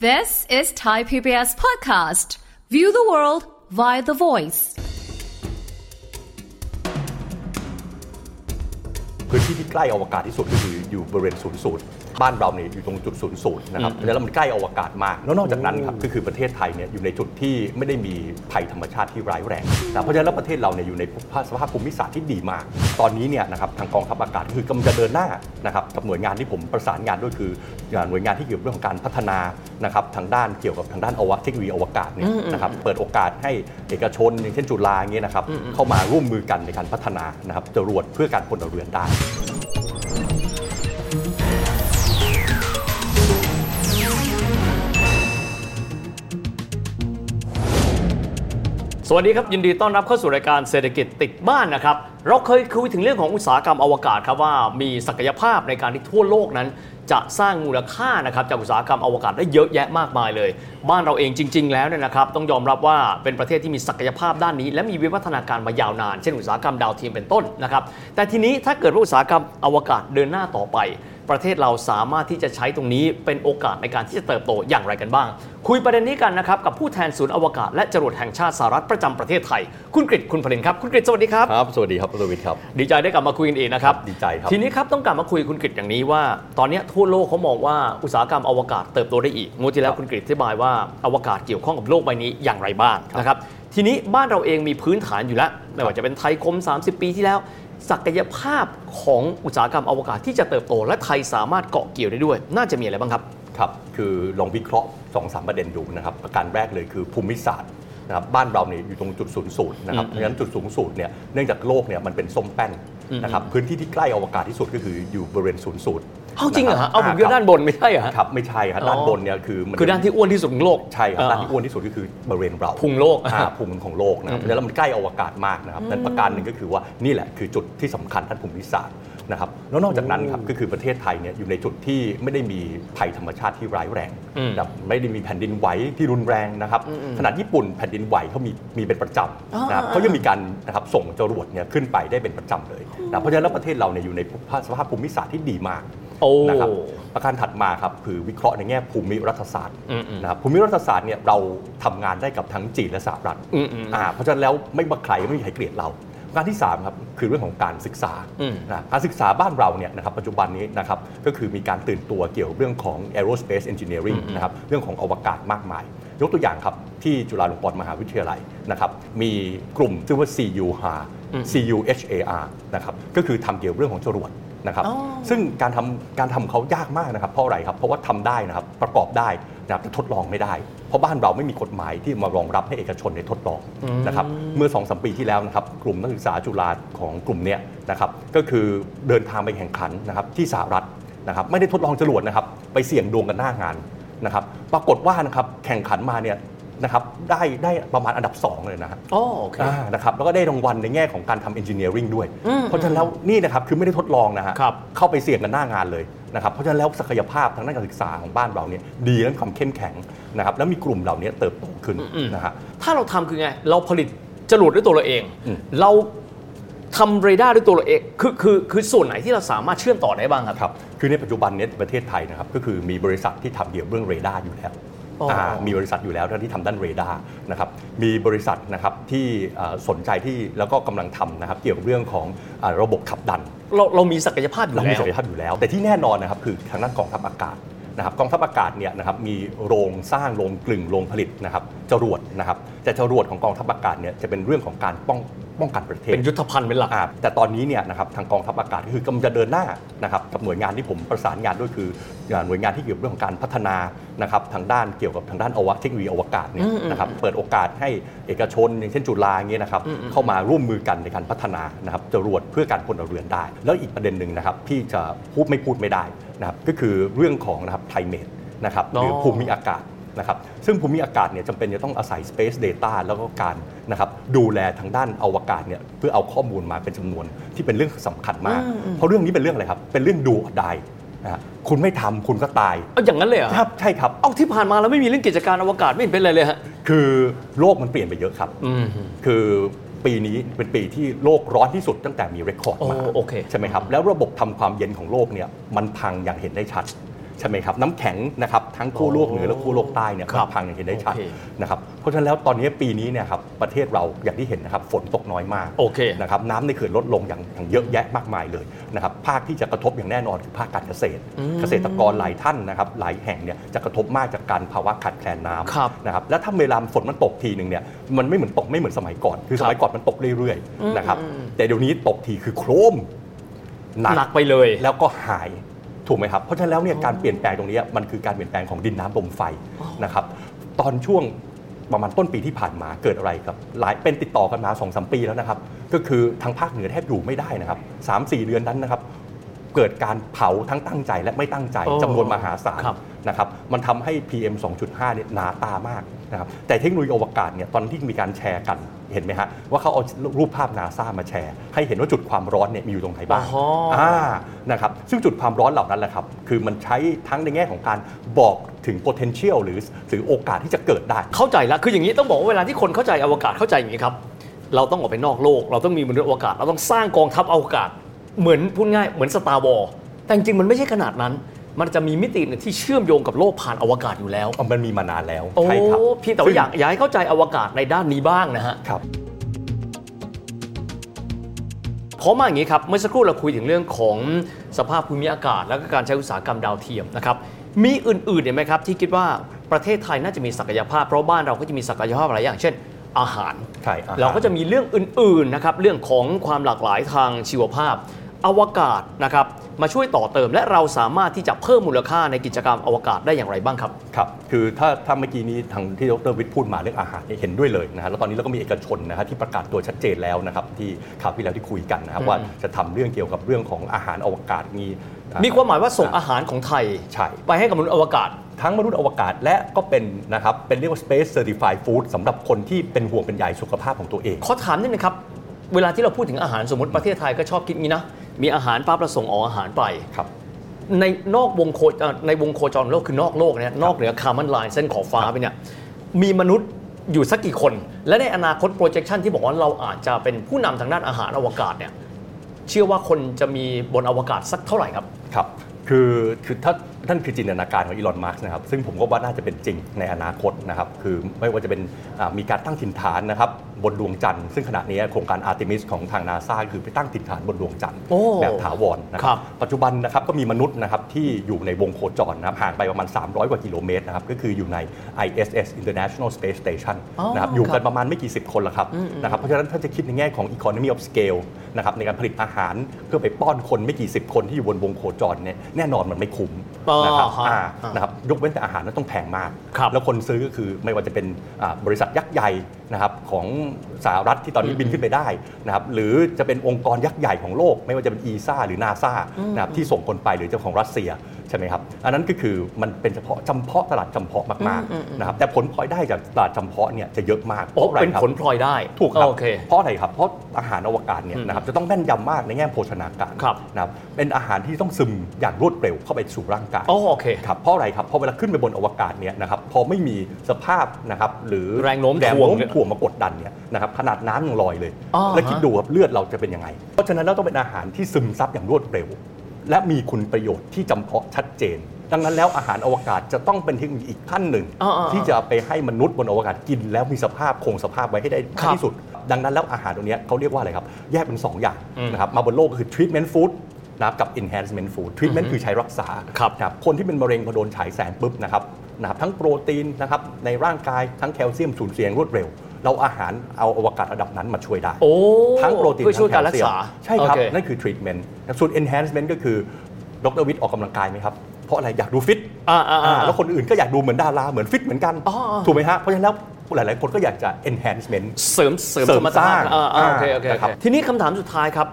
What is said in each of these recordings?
This is Thai PBS Podcast. View the world via the voice. พื้นที่ที่ใกล้อวกาศที่สุดก็คืออยู่บริเวณศูนย์สูตร บ้านเราเนี่ยอยู่ตรงจุดศูนย์สูตรนะครับแล้วมันใกล้อวกาศมากแล้วนอกจากนั้นครับก็คือประเทศไทยเนี่ยอยู่ในจุดที่ไม่ได้มีภัยธรรมชาติที่ร้ายแรงนะเพราะฉะนั้นแล้วประเทศเราเนี่ยอยู่ในสภาพภูมิศาสตร์ที่ดีมาก ตอนนี้เนี่ยนะครับทางกองทัพอากาศคือกำลังจะเดินหน้านะครับกับหน่วยงานที่ผมประสานงานด้วยคือหน่วยงานที่เกี่ยวกับเรื่องของการพัฒนานะครับทางด้านเกี่ยวกับทางด้านอวกาศเทคโนโลยีอวกาศเนี่ยนะครับเปิดโอกาสให้เอกชน อย่างเช่นจุฬาอย่างเงี้ยนะครับเข้ามาร่วมมือกันในการพัฒนานะครับจรวดเพื่อการพลเรือนได้ สวัสดีครับ ยินดีต้อนรับเข้าสู่รายการเศรษฐกิจติดบ้านนะครับ เราเคยคุยถึงเรื่องของอุตสาหกรรมอวกาศครับว่ามีศักยภาพในการที่ทั่วโลกนั้น จะสร้างมูลค่านะครับจากอุตสาหกรรมอวกาศได้เยอะแยะมากมายเลย บ้านเราเองจริง ๆ แล้วเนี่ยนะครับต้องยอมรับว่าเป็นประเทศที่มีศักยภาพด้านนี้ และมีวิวัฒนาการมายาวนานเช่นอุตสาหกรรมดาวเทียมเป็นต้นนะครับแต่ทีนี้ถ้าเกิดว่าอุตสาหกรรมอวกาศเดินหน้าต่อไป ประเทศเราสามารถที่จะใช้ตรงนี้เป็นโอกาสในการที่จะเติบโตอย่างไรกันบ้าง คุยประเด็นนี้กันนะครับกับผู้แทนศูนย์อวกาศและจรวดแห่งชาติสหรัฐประจำประเทศไทย คุณกฤษคุณผลินครับ คุณกฤษสวัสดีครับครับสวัสดีครับคุณวิทย์ครับ ดีใจได้กลับมาคุยกันอีกนะครับดีใจครับทีนี้ครับต้องกลับมาคุยคุณกฤษอย่างนี้ว่า ตอนนี้ทั่วโลกเขามองว่าอุตสาหกรรมอวกาศเติบโตได้อีกงวดที่แล้วคุณกฤษอธิบายว่าอวกาศเกี่ยวข้องกับโลกใบนี้อย่างไรบ้างนะครับทีนี้บ้านเราเองมีพื้นฐานอยู่แล้วไม่ว่าจะเป็นไทยคม 30 ปีที่แล้ว ศักยภาพของอุตสาหกรรมอวกาศที่จะเติบโต และไทยสามารถเกาะเกี่ยวได้ด้วย น่าจะมีอะไรบ้างครับ ครับ คือลองวิเคราะห์2อสประเด็นดูนะครับ ประการแรกเลยคือภูมิศาสตร์นะครับบ้านเราเนี่ยอยู่ตรงจุดศูนย์สูตรนะครับเพราะฉะนั้นจุดสูงสุดเนี่ยเนื่องจากโลกเนี่ยมันเป็นส้มแป้นนะครับพื้นที่ที่ใกล้อวกาศที่สุดก็คืออยู่บริเวณศูนย์สูตร เอาจริงเหรอฮะเอาผมคิดว่าด้านบนไม่ใช่เหรอฮะ ครับไม่ใช่ครับด้านบนเนี่ยคือมัคือด้านที่อ้วนที่สุดของโลกใช่ครับด้านที่อ้วนที่สุดก็คือบริเวณเราพุงโลก อ่าพุงของโลกนะครับเพราะฉะนั้นมันใกล้อวกาศมากนะครับนั้นประการหนึ่งก็คือว่านี่แหละคือจุดที่สำคัญด้านภูมิศาสตร์นะครับแล้วนอกจากนั้นครับก็คือประเทศไทยเนี่ยอยู่ในจุดที่ไม่ได้มีภัยธรรมชาติที่ร้ายแรงอืม นะครับไม่ได้มีแผ่นดินไหวที่รุนแรงนะครับขนาดญี่ปุ่นแผ่นดินไหวเขามีมีเป็นประจำนะครับเขายังมีการนะครับส่งจรวดเนี่ยขึ้นไปได้เป็นประจำเลยนะเพราะฉะนั้นแล้วประเทศเราเนี่ยอยู่ในสภาพภูมิศาสตร์ที่ดีมากโอ้ นะครับประการถัดมาครับคือวิเคราะห์ในแง่ภูมิรัฐศาสตร์อืมๆนะครับภูมิรัฐศาสตร์เนี่ยเราทำงานได้กับทั้งจีนและสหรัฐอืมๆอ่าเพราะฉะนั้นแล้วไม่ว่าใครไม่มีใครเกลียดเราประการที่3ครับคือเรื่องของการศึกษาอืมนะการศึกษาบ้านเราเนี่ยนะครับปัจจุบันนี้นะครับก็คือมีการตื่นตัวเกี่ยวกับเรื่องของ aerospace engineering นะครับเรื่องของอวกาศมากมาย ยกตัวอย่างครับที่จุฬาลงกรณ์มหาวิทยาลัยนะครับมีกลุ่มชื่อว่า CU HAR CU HAR นะครับก็คือทำเกี่ยวกับเรื่องของจรวด นะครับอ๋อซึ่งการทำการทำเขายากมากนะครับ เพราะอะไรครับ เพราะว่าทำได้นะครับ ประกอบได้นะครับแต่ทดลองไม่ได้ เพราะบ้านเราไม่มีกฎหมายที่มารองรับให้เอกชนในทดลองนะครับ เมื่อ2อสปีที่แล้วนะครับ กลุ่มนักศึกษาจุฬาของกลุ่มเนี้ยนะครับ ก็คือเดินทางไปแข่งขันนะครับที่สหรัฐนะครับ ไม่ได้ทดลองจรวดนะครับ ไปเสี่ยงดวงกันหน้างานนะครับ ปรากฏว่านะครับ แข่งขันมาเนี่ย นะครับได้ได้ประมาณอันดับ 2 เลยนะฮะอ๋อโอเค อ่านะครับแล้วก็ได้รางวัลในแง่ของการทำ engineering ด้วยเพราะฉะนั้นแล้วนี่นะครับคือไม่ได้ทดลองนะฮะครับเข้าไปเสี่ยงกันหน้างานเลยนะครับเพราะฉะนั้นแล้วศักยภาพทางด้านการศึกษาของบ้านเราเนี่ยดีและความเข้มแข็งนะครับแล้วมีกลุ่มเหล่านี้เติบโตขึ้นนะฮะ ถ้าเราทำคือไง เราผลิตจรวดด้วยตัวเราเอง อืม เราทำเรดาร์ด้วยตัวเราเอง คือคือคือส่วนไหนที่เราสามารถเชื่อมต่อได้บ้างครับ ครับคือในปัจจุบันเนี้ยประเทศไทยนะครับก็คือมีบริษัทที่ทำเกี่ยวกับเรื่องเรดาร์อยู่แล้วอ๋ออ่า มีบริษัทอยู่แล้วที่ทำด้านเรดาร์นะครับมีบริษัทนะครับที่เอ่อสนใจที่แล้วก็กำลังทำนะครับเกี่ยวกับเรื่องของอ่าระบบขับดัน เราเรามีศักยภาพอยู่แล้ว เรามีศักยภาพอยู่แล้ว แต่ที่แน่นอนนะครับคือทางด้านกองทัพอากาศนะครับกองทัพอากาศเนี่ยนะครับมีโรงสร้างโรงกลึงโรงผลิตนะครับจรวดนะครับแต่จรวดของกองทัพอากาศเนี่ยจะเป็นเรื่องของการป้องป้องกันประเทศเป็นยุทธภัณฑ์เป็นหลักอ่าแต่ตอนนี้เนี่ยนะครับทางกองทัพอากาศก็คือกำลังจะเดินหน้านะครับกับหน่วยงานที่ผมประสานงานด้วยคืออ่าหน่วยงานที่เกี่ยวกับเรื่องของการพัฒนานะครับทางด้านเกี่ยวกับทางด้านอวกาศเทคโนโลยีอวกาศเนี่ยนะครับเปิดโอกาสให้เอกชน อย่างเช่นจุฬาอย่างเงี้ยนะครับเข้ามาร่วมมือกันในการพัฒนานะครับจรวดเพื่อการพลเรือนได้ แล้วอีกประเด็นหนึ่งนะครับที่จะพูดไม่พูดไม่ได้นะครับก็คือเรื่องของนะครับ climate นะครับหรืออ๋อภูมิอากาศ นะครับซึ่งภูมิอากาศเนี่ยจำเป็นจะต้องอาศัย Space Data แล้วก็การนะครับดูแลทางด้านอวกาศเนี่ยเพื่อเอาข้อมูลมาเป็นจำนวนที่เป็นเรื่องสำคัญมาก เพราะเรื่องนี้เป็นเรื่องอะไรครับ เป็นเรื่องดูได้นะฮะคุณไม่ทำคุณก็ตายเอาอย่างนั้นเลยเหรอครับใช่ครับเอาที่ผ่านมาแล้วไม่มีเรื่องกิจการอวกาศไม่เห็นเป็นอะไรเลยฮะคือโลกมันเปลี่ยนไปเยอะครับอืมคือปีนี้เป็นปีที่โลกร้อนที่สุดตั้งแต่มีเรคคอร์ดมาโอ้โอเคใช่ไหมครับแล้วระบบทำความเย็นของโลกเนี่ยมันพังอย่างเห็นได้ชัด ใช่ไหมครับน้ำแข็งนะครับทั้งขั้วโลกเหนือและขั้วโลกใต้เนี่ยครับมันพังอย่างเห็นได้ชัดโอเคนะครับเพราะฉะนั้นแล้วตอนนี้ปีนี้เนี่ยครับประเทศเราอย่างที่เห็นนะครับฝนตกน้อยมากโอเคนะครับน้ำในเขื่อนลดลงอย่างอย่างเยอะแยะมากมายเลยนะครับภาคที่จะกระทบอย่างแน่นอนคือภาคการเกษตร เกษตรกรหลายท่านนะครับหลายแห่งเนี่ยจะกระทบมากจากการภาวะขาดแคลนน้ครับำนะครับแล้วถ้าเวลาฝนมันตกทีหนึ่งเนี่ยมันไม่เหมือนตกไม่เหมือนสมัยก่อน คือครัสบมัยก่อนมันตกเรื่อยๆนะครับแต่เดี๋ยวนี้ตกทีคือโครมหนักหนักไปเลยแล้วก็หาย ถูกไหมครับเพราะฉะนั้นแล้วเนี่ยการเปลี่ยนแปลงตรงนี้มันคือการเปลี่ยนแปลงของดินน้ำลมไฟนะครับตอนช่วงประมาณต้นปีที่ผ่านมาเกิดอะไรครับ หลายเป็นติดต่อกันมา2อสปีแล้วนะครับ ก็คือทางภาคเหนือแทบอยู่ไม่ได้นะครับสามสี่เดือนนั้นนะครับ เกิดการเผาทั้งตั้งใจและไม่ตั้งใจโอ้จำนวนมหาศาลครับนะครับ มันทำให้ PM 2.5เนี่ยหนาตามาก นะครับแต่เทคโนโลยีอวกาศเนี่ยตอนที่มีการแชร์กันเห็นไหมฮะว่าเขาเอารูปภาพนาซามาแชร์ ให้เห็นว่าจุดความร้อนเนี่ยมีอยู่ตรงไหนบ้างอ๋ออ่านะครับซึ่งจุดความร้อนเหล่านั้นแหละครับ คือมันใช้ทั้งในแง่ของการบอกถึง potential หรือหรือโอกาสที่จะเกิดได้ เข้าใจแล้วคืออย่างนี้ต้องบอกว่าเวลาที่คนเข้าใจอวกาศเข้าใจอย่างนี้ครับเราต้องออกไปนอกโลก เราต้องมีมนุษย์อวกาศ เราต้องสร้างกองทัพอวกาศ เหมือนพูดง่ายเหมือนสตาร์วอลแต่จริงๆมันไม่ใช่ขนาดนั้น มันจะมีมิติหนึ่งที่เชื่อมโยงกับโลกผ่านอวกาศอยู่แล้วมันมีมานานแล้วโอ้ใช่ครับพี่แต่ว่าอยากอยากให้เข้าใจอวกาศในด้านนี้บ้างนะฮะครับเพราะมาอย่างนี้ครับ เมื่อสักครู่เราคุยถึงเรื่องของสภาพภูมิอากาศ แล้วก็การใช้อุตสาหกรรมดาวเทียมนะครับ มีอื่นๆเนี่ยไหมครับ ที่คิดว่าประเทศไทยน่าจะมีศักยภาพ เพราะบ้านเราก็จะมีศักยภาพหลายอย่าง เช่น อาหาร ใช่อาหาร เราก็จะมีเรื่องอื่นๆนะครับ เรื่องของความหลากหลายทางชีวภาพ อวกาศนะครับมาช่วยต่อเติม และเราสามารถที่จะเพิ่มมูลค่าในกิจกรรมอวกาศได้อย่างไรบ้างครับครับ คือถ้าถ้าเมื่อกี้นี้ทางที่ดรวิทย์พูดมาเรื่องอาหารเนี่ยเห็นด้วยเลยนะฮะแล้วตอนนี้เราก็มีเอกชนนะฮะที่ประกาศตัวชัดเจนแล้วนะครับที่ข่าวที่แล้วที่คุยกันนะครับอืมว่าจะทำเรื่องเกี่ยวกับเรื่องของอาหารอวกาศมีอ่มีความหมายว่าส่งอาหารของไทยใช่ไปให้กับมนุษย์อวกาศทั้งมนุษย์อวกาศและก็เป็นนะครับเป็นเรียกว่า space certified food สำหรับคนที่เป็นห่วงเป็นใยสุขภาพของตัวเองขอถามนิดนึงครับเวลาที่เราพูดถึงอาหารสมมติประเทศไทยก็ชอบคิดงี้นะ มีอาหารปั๊บเราส่งออกอาหารไปครับในนอกวงโคเอ่อในวงโคจรโลกคือนอกโลกเนี่ยนอกเหนือคาร์มันไลน์เส้นขอบฟ้าไปเนี่ยมีมนุษย์อยู่สักกี่คน และในอนาคต projection ที่บอกว่าเราอาจจะเป็นผู้นำทางด้านอาหารอวกาศเนี่ยเชื่อว่าคนจะมีบนอวกาศสักเท่าไหร่ครับครับ คือคือถ้า ท่านคือจินตนาการของอีลอน มาร์กนะครับ ซึ่งผมก็ว่าน่าจะเป็นจริงในอนาคตนะครับ คือไม่ว่าจะเป็นอ่ามีการตั้งถิ่นฐานนะครับบนดวงจันทร์ ซึ่งขณะนี้โครงการอาร์ e มิสของทางนาซาคือไปตั้งถิ่นฐานบนดวงจันทร์โอ้แบบถาวรนะคครัรับบปัจจุบันนะครับก็มีมนุษย์นะครับที่อยู่ในวงโคจรนะครับห่างไปประมาณ 300 กว่ากิโลเมตรนะครับ ก็คืออยู่ใน ISS International Space Station อ๋อนะครับอยู่ครักับนประมาณไม่กี่สิบคนละครับนะครับ เพราะฉะนั้นถ้าจะคิดในแง่ของ economy of scale นะครับในการผลิตอาหารเพื่อไปป้อนคนไม่กี่สิบคนที่อยู่บนวงโคจรเนี่ยแน่นอนมันไม่คุ้มอ๋อนะครับฮะอ่าอ่านนะครับยกเว้นแต่อาหารนั้นต้องแพงมากครับแล้วคนซื้อก็คือไม่ว่าจะเป็นอ่าบริษัทยักษ์ใหญ่นะครับของสหรัฐที่ตอนนี้บินขึ้นไปได้นะครับหรือจะเป็นองค์กรยักษ์ใหญ่ของโลก ไม่ว่าจะเป็นอีซ่าหรือนาซานะครับที่ส่งคนไปหรือเจ้าของรัสเซีย ใช่ไหมครับอันนั้นก็คือมันเป็นเฉพาะจำเพาะตลาดจำเพาะมากๆนะครับแต่ผลพลอยได้จากตลาดจำเพาะเนี่ยจะเยอะมากโอ้พราะอะไรเป็นครับผลพลอยได้ถูกครับโอเคเพราะอะไรครับเพราะอาหารอวกาศเนี่ยอืมนะครับจะต้องแม่นยำมากในแง่โภชนาการครับนะครับเป็นอาหารที่ต้องซึมอย่างรวดเร็วเข้าไปสู่ร่างกายอ๋อโอเคครับเพราะอะไรครับเพราะเวลาขึ้นไปบนอวกาศเนี่ยนะครับพอไม่มีสภาพนะครับหรือแรงโน้มแรงถ่วงโน้มถ่วงมากดดันเนี่ยนะครับขนาดน้ำยังลอยเลยอ๋อแล้วคิดฮะดูครับเลือดเราจะเป็นยังไง เพราะฉะนั้นเราต้องเป็นอาหารที่ซึมซับอย่างรวดเร็ว และมีคุณประโยชน์ที่จำเพาะชัดเจน ดังนั้นแล้วอาหารอวกาศจะต้องเป็นเทคโนโลยีอีกขั้นหนึ่งอ่าๆๆที่จะไปให้มนุษย์บนอวกาศกิน แล้วมีสภาพคงสภาพไว้ให้ได้ครับที่สุด ดังนั้นแล้วอาหารตัวเนี้ยเขาเรียกว่าอะไรครับ แยกเป็น 2 อย่างอืมนะครับมาบนโลกก็คือ treatment food นะครับกับ enhancement food treatment คือใช้รักษาครับนะครับคนที่เป็นมะเร็งพอโดนฉายแสงปุ๊บนะครับนะครับทั้งโปรตีนนะครับในร่างกายทั้งแคลเซียมสูญเสียอย่างรวดเร็ว เราเอาอาหารอวกาศระดับนั้นมาช่วยได้ โอ้ทั้งโปรตีนเพื่อช่วยการรักษาทั้งแคลเซียมใช่ครับ โอเคนั่นคือ treatment นะครับส่วน enhancement ก็คือดรวิทย์ออกกำลังกายไหมครับ เพราะอะไรอยากดูฟิตอ่าอ่าอ่าอ่าแล้วคนอื่นก็อยากดูเหมือนดาราเหมือนฟิตเหมือนกันอ๋อถูกไหมฮะ เพราะฉะนั้นแล้วหลาย ๆ คนก็อยากจะ enhancement เสริมเสริมเสริมสมรรถภาพสร้างอ่าอ่าโอเคโอเคโอนะครับคทีนี้คำถามสุดท้ายครับ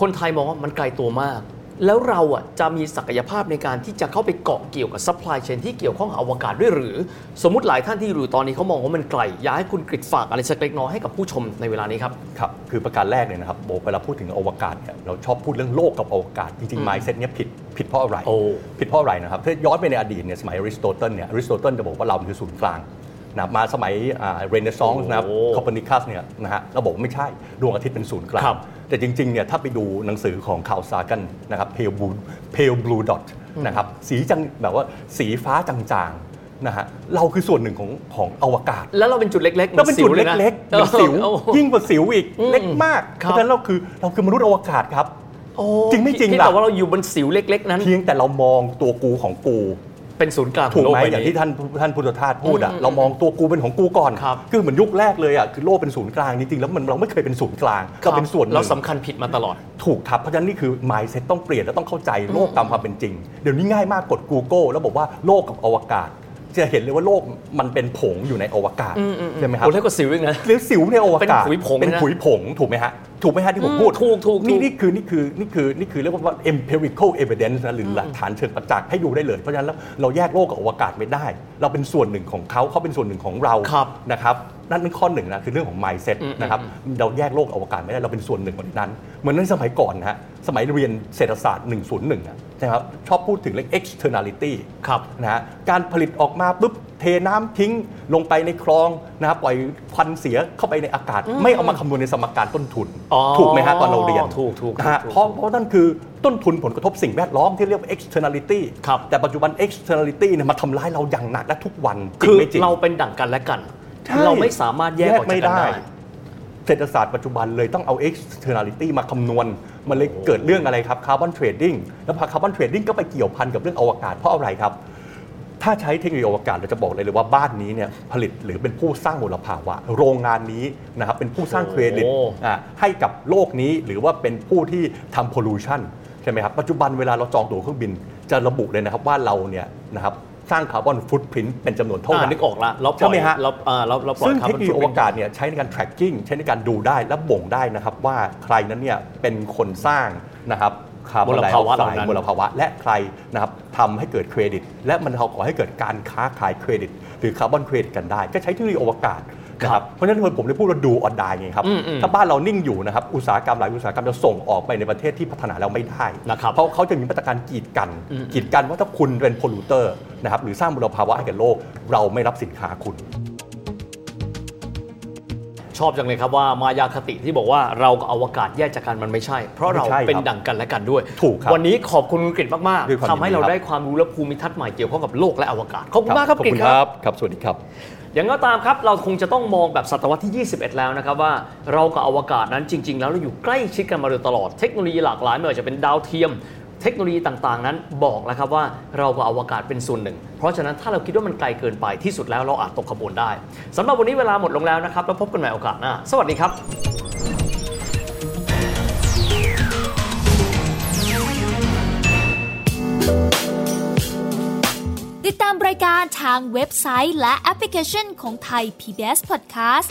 คนไทยมองว่ามันไกลตัวมาก แล้วเราอะจะมีศักยภาพในการที่จะเข้าไปเกาะเกี่ยวกับ supply chain ที่เกี่ยวข้องกับอวกาศด้วยหรือ สมมติหลายท่านที่อยู่ตอนนี้เขามองว่ามันไกลอยากให้คุณกริดฝากอะไรสักเล็กน้อยให้กับผู้ชมในเวลานี้ครับครับคือประการแรกเลยนะครับโบเวลาพูดถึงอวกาศเนี่ยเราชอบพูดเรื่องโลกกับอวกาศจริงๆ mindset เนี้ยผิดผิดเพราะอะไรโอ้ผิดเพราะอะไรนะครับถ้าย้อนไปในอดีตเนี่ยสมัยอริสโตเติลเนี่ยอริสโตเติลจะบอกว่าเราคือศูนย์กลางนะมาสมัยเรเนซองส์นะครับโอ้โคเปอร์นิคัสเนี่ยนะฮะเราบอกว่าไม่ใช่ดวงอาทิตย์เป็นศูนย์กลางครับ แต่จริงๆเนี่ยถ้าไปดูหนังสือของคาร์ล เซแกนนะครับ Pale Blue Pale Blue Dot นะครับสีจังแบบว่าสีฟ้าจางๆนะฮะเราคือส่วนหนึ่งของของอวกาศ แล้วเราเป็นจุดเล็กๆหมืเราอเป็นจุดสิวยะเล็กๆเหมือนสิวโอ้โหยิ่งกว่าสิวอีกอืมเล็กมากคเพรับราะฉะนั้นเราคือเราคือมนุษย์อวกาศครับโอ้จริงไม่จริงที่ล่ะแต่ว่าเราอยู่บนสิวเล็ก ๆ นั้น เพียงแต่เรามองตัวกูของกู เป็นศูนย์กลางขถูองกโลกไหมใบอย่างนี้ ที่ท่านท่านพุทธทาสพูดอะอืมเรามองตัวกูเป็นของกูก่อนครับคือเหมือนยุคแรกเลยอะคือโลกเป็นศูนย์กลางจริงๆแล้วมันเราไม่เคยเป็นศูนย์กลางเราเป็นส่วนหนึ่งเราสำคัญผิดมาตลอด ถูกครับเพราะฉะนั้นนี่คือ mindset ต้องเปลี่ยนและต้องเข้าใจโลกตามความเป็นจริง เดี๋ยวนี้ง่ายมากกด Google แล้วบอกว่าโลกกับอวกาศ จะเห็นเลยว่าโลกมันเป็นผงอยู่ในอวกาศใช่ไหมครับโอ้เล็กกว่าสิวอีกนะหรือสิวในอวกาศเป็นผุยผงเป็นนะผุยผงถูกไหมฮะถูกไหมฮะที่ผมอืมพูดถูกถูกนี่ถูกนี่คือนี่คือนี่คือนี่คือเรียกว่า empirical evidence นะหรือหลักฐานเชิงประจักษ์ให้ดูได้เลย เพราะฉะนั้นแล้วเราแยกโลกกับอวกาศไม่ได้ เราเป็นส่วนหนึ่งของเขาเขาเป็นส่วนหนึ่งของเราครับนะครับนั่นเป็นข้อหนึ่งนะคือเรื่องของ mindset อืมนะครับเราแยกโลกกับอวกาศไม่ได้เราเป็นส่วนหนึ่งของนั้น เหมือนในสมัยก่อนนะฮะสมัยเรียนเศรษฐศาสตร์ 101นะ นะครับชอบพูดถึงเรื่อง externality ครับนะฮะการผลิตออกมาปุ๊บเทน้ำทิ้งลงไปในคลองนะครับปล่อยควันเสียเข้าไปในอากาศ ไม่เอามาคำนวณในสมการต้นทุนอ๋อถูกไหมฮะตอนเราเรียน ถูกถูกนะฮะถูกเพราะเพราะนั่นคือต้นทุนผลกระทบสิ่งแวดล้อมที่เรียกว่า externality ครับแต่ปัจจุบัน externality เนี่ยมาทำร้ายเราอย่างหนักและทุกวันจริคืงอไม่จริงเราเป็นดั่งกันและกันใช่เราไม่สามารถแยกออกจากไม่กันได้ได้ เศรษฐศาสตร์ปัจจุบันเลยต้องเอา externality มาคำนวณ มันเลยเกิดเรื่องอะไรครับ carbon trading แล้วพอ carbon trading ก็ไปเกี่ยวพันกับเรื่องอวกาศเพราะอะไรครับ ถ้าใช้เทคโนโลยีอวกาศเราจะบอกเลยเลยว่าบ้านนี้เนี่ยผลิตหรือเป็นผู้สร้างมลภาวะ โรงงานนี้นะครับเป็นผู้สร้างเครดิตโอ้อะให้กับโลกนี้หรือว่าเป็นผู้ที่ทำ pollution ใช่ไหมครับปัจจุบันเวลาเราจองตั๋วเครื่องบินจะระบุเลยนะครับว่าเราเนี่ยนะครับ สร้าง carbon footprint เป็นจำนวนเท่าไหร่ อ่านึกออกละเราปล่อย ใช่ไหมฮะเราอ่าเราเราปล่อยซึ่งเทร์คโนอนโลยีอวกาศเนี่ยใช้ในการ tracking ใช้ในการดูได้และบ่งได้นะครับว่าใครนั้นเนี่ยเป็นคนสร้างนะครับคาร์บอนไดออกไซด์มลภาวะ และใครนะครับทำให้เกิดเครดิต และมันก่อให้เกิดการค้าขายเครดิต หรือคาร์บอนเครดิตกันได้ ก็ใช้เทคโนโลยีอวกาศ นะครับเพราะฉะนั้นผมเลยพูดว่าดูออนไลน์ไงครับอืมอืมถ้าบ้านเรานิ่งอยู่นะครับอุตสาหกรรมหลายอุตสาหกรรมจะส่งออกไปในประเทศที่พัฒนาแล้วไม่ได้นะครับเพราะเขาจะมีมาตรการกีดกันอืมกีดกันว่าถ้าคุณเป็น polluterนะครับหรือสร้างมลภาวะให้แก่โลก เราไม่รับสินค้าคุณ ชอบจังเลยครับว่ามายาคติที่บอกว่าเรากับอวกาศแยกจากกันมันไม่ใช่ เพราะเราไม่ใช่ครับเป็นดั่งกันและกันด้วย ถูกครับวันนี้ขอบคุณคุณกฤษมากด้วยความๆทำให้เรายินดีครับ ได้ความรู้และภูมิทัศน์ใหม่เกี่ยวข้องกับโลกและอวกาศขอบคุณมากครับขอบกฤษคุณคครับ รับครับ สวัสดีครับ อย่างก็ตามครับ เราคงจะต้องมองแบบศตวรรษที่ 21 แล้วนะครับว่าเรากับอวกาศนั้นจริง ๆ แล้วเราอยู่ใกล้ชิดกันมาโดยตลอดเทคโนโลยีหลากหลายไม่ว่าจะเป็นดาวเทียม เทคโนโลยีต่างๆ นั้นบอกแล้วครับว่าเรากับอวกาศเป็นส่วนหนึ่ง เพราะฉะนั้นถ้าเราคิดว่ามันไกลเกินไปที่สุดแล้วเราอาจตกขบวนได้สำหรับวันนี้เวลาหมดลงแล้วนะครับแล้วพบกันใหม่โอกาสหน้าสวัสดีครับติดตามรายการทางเว็บไซต์และแอปพลิเคชันของไทย PBS Podcast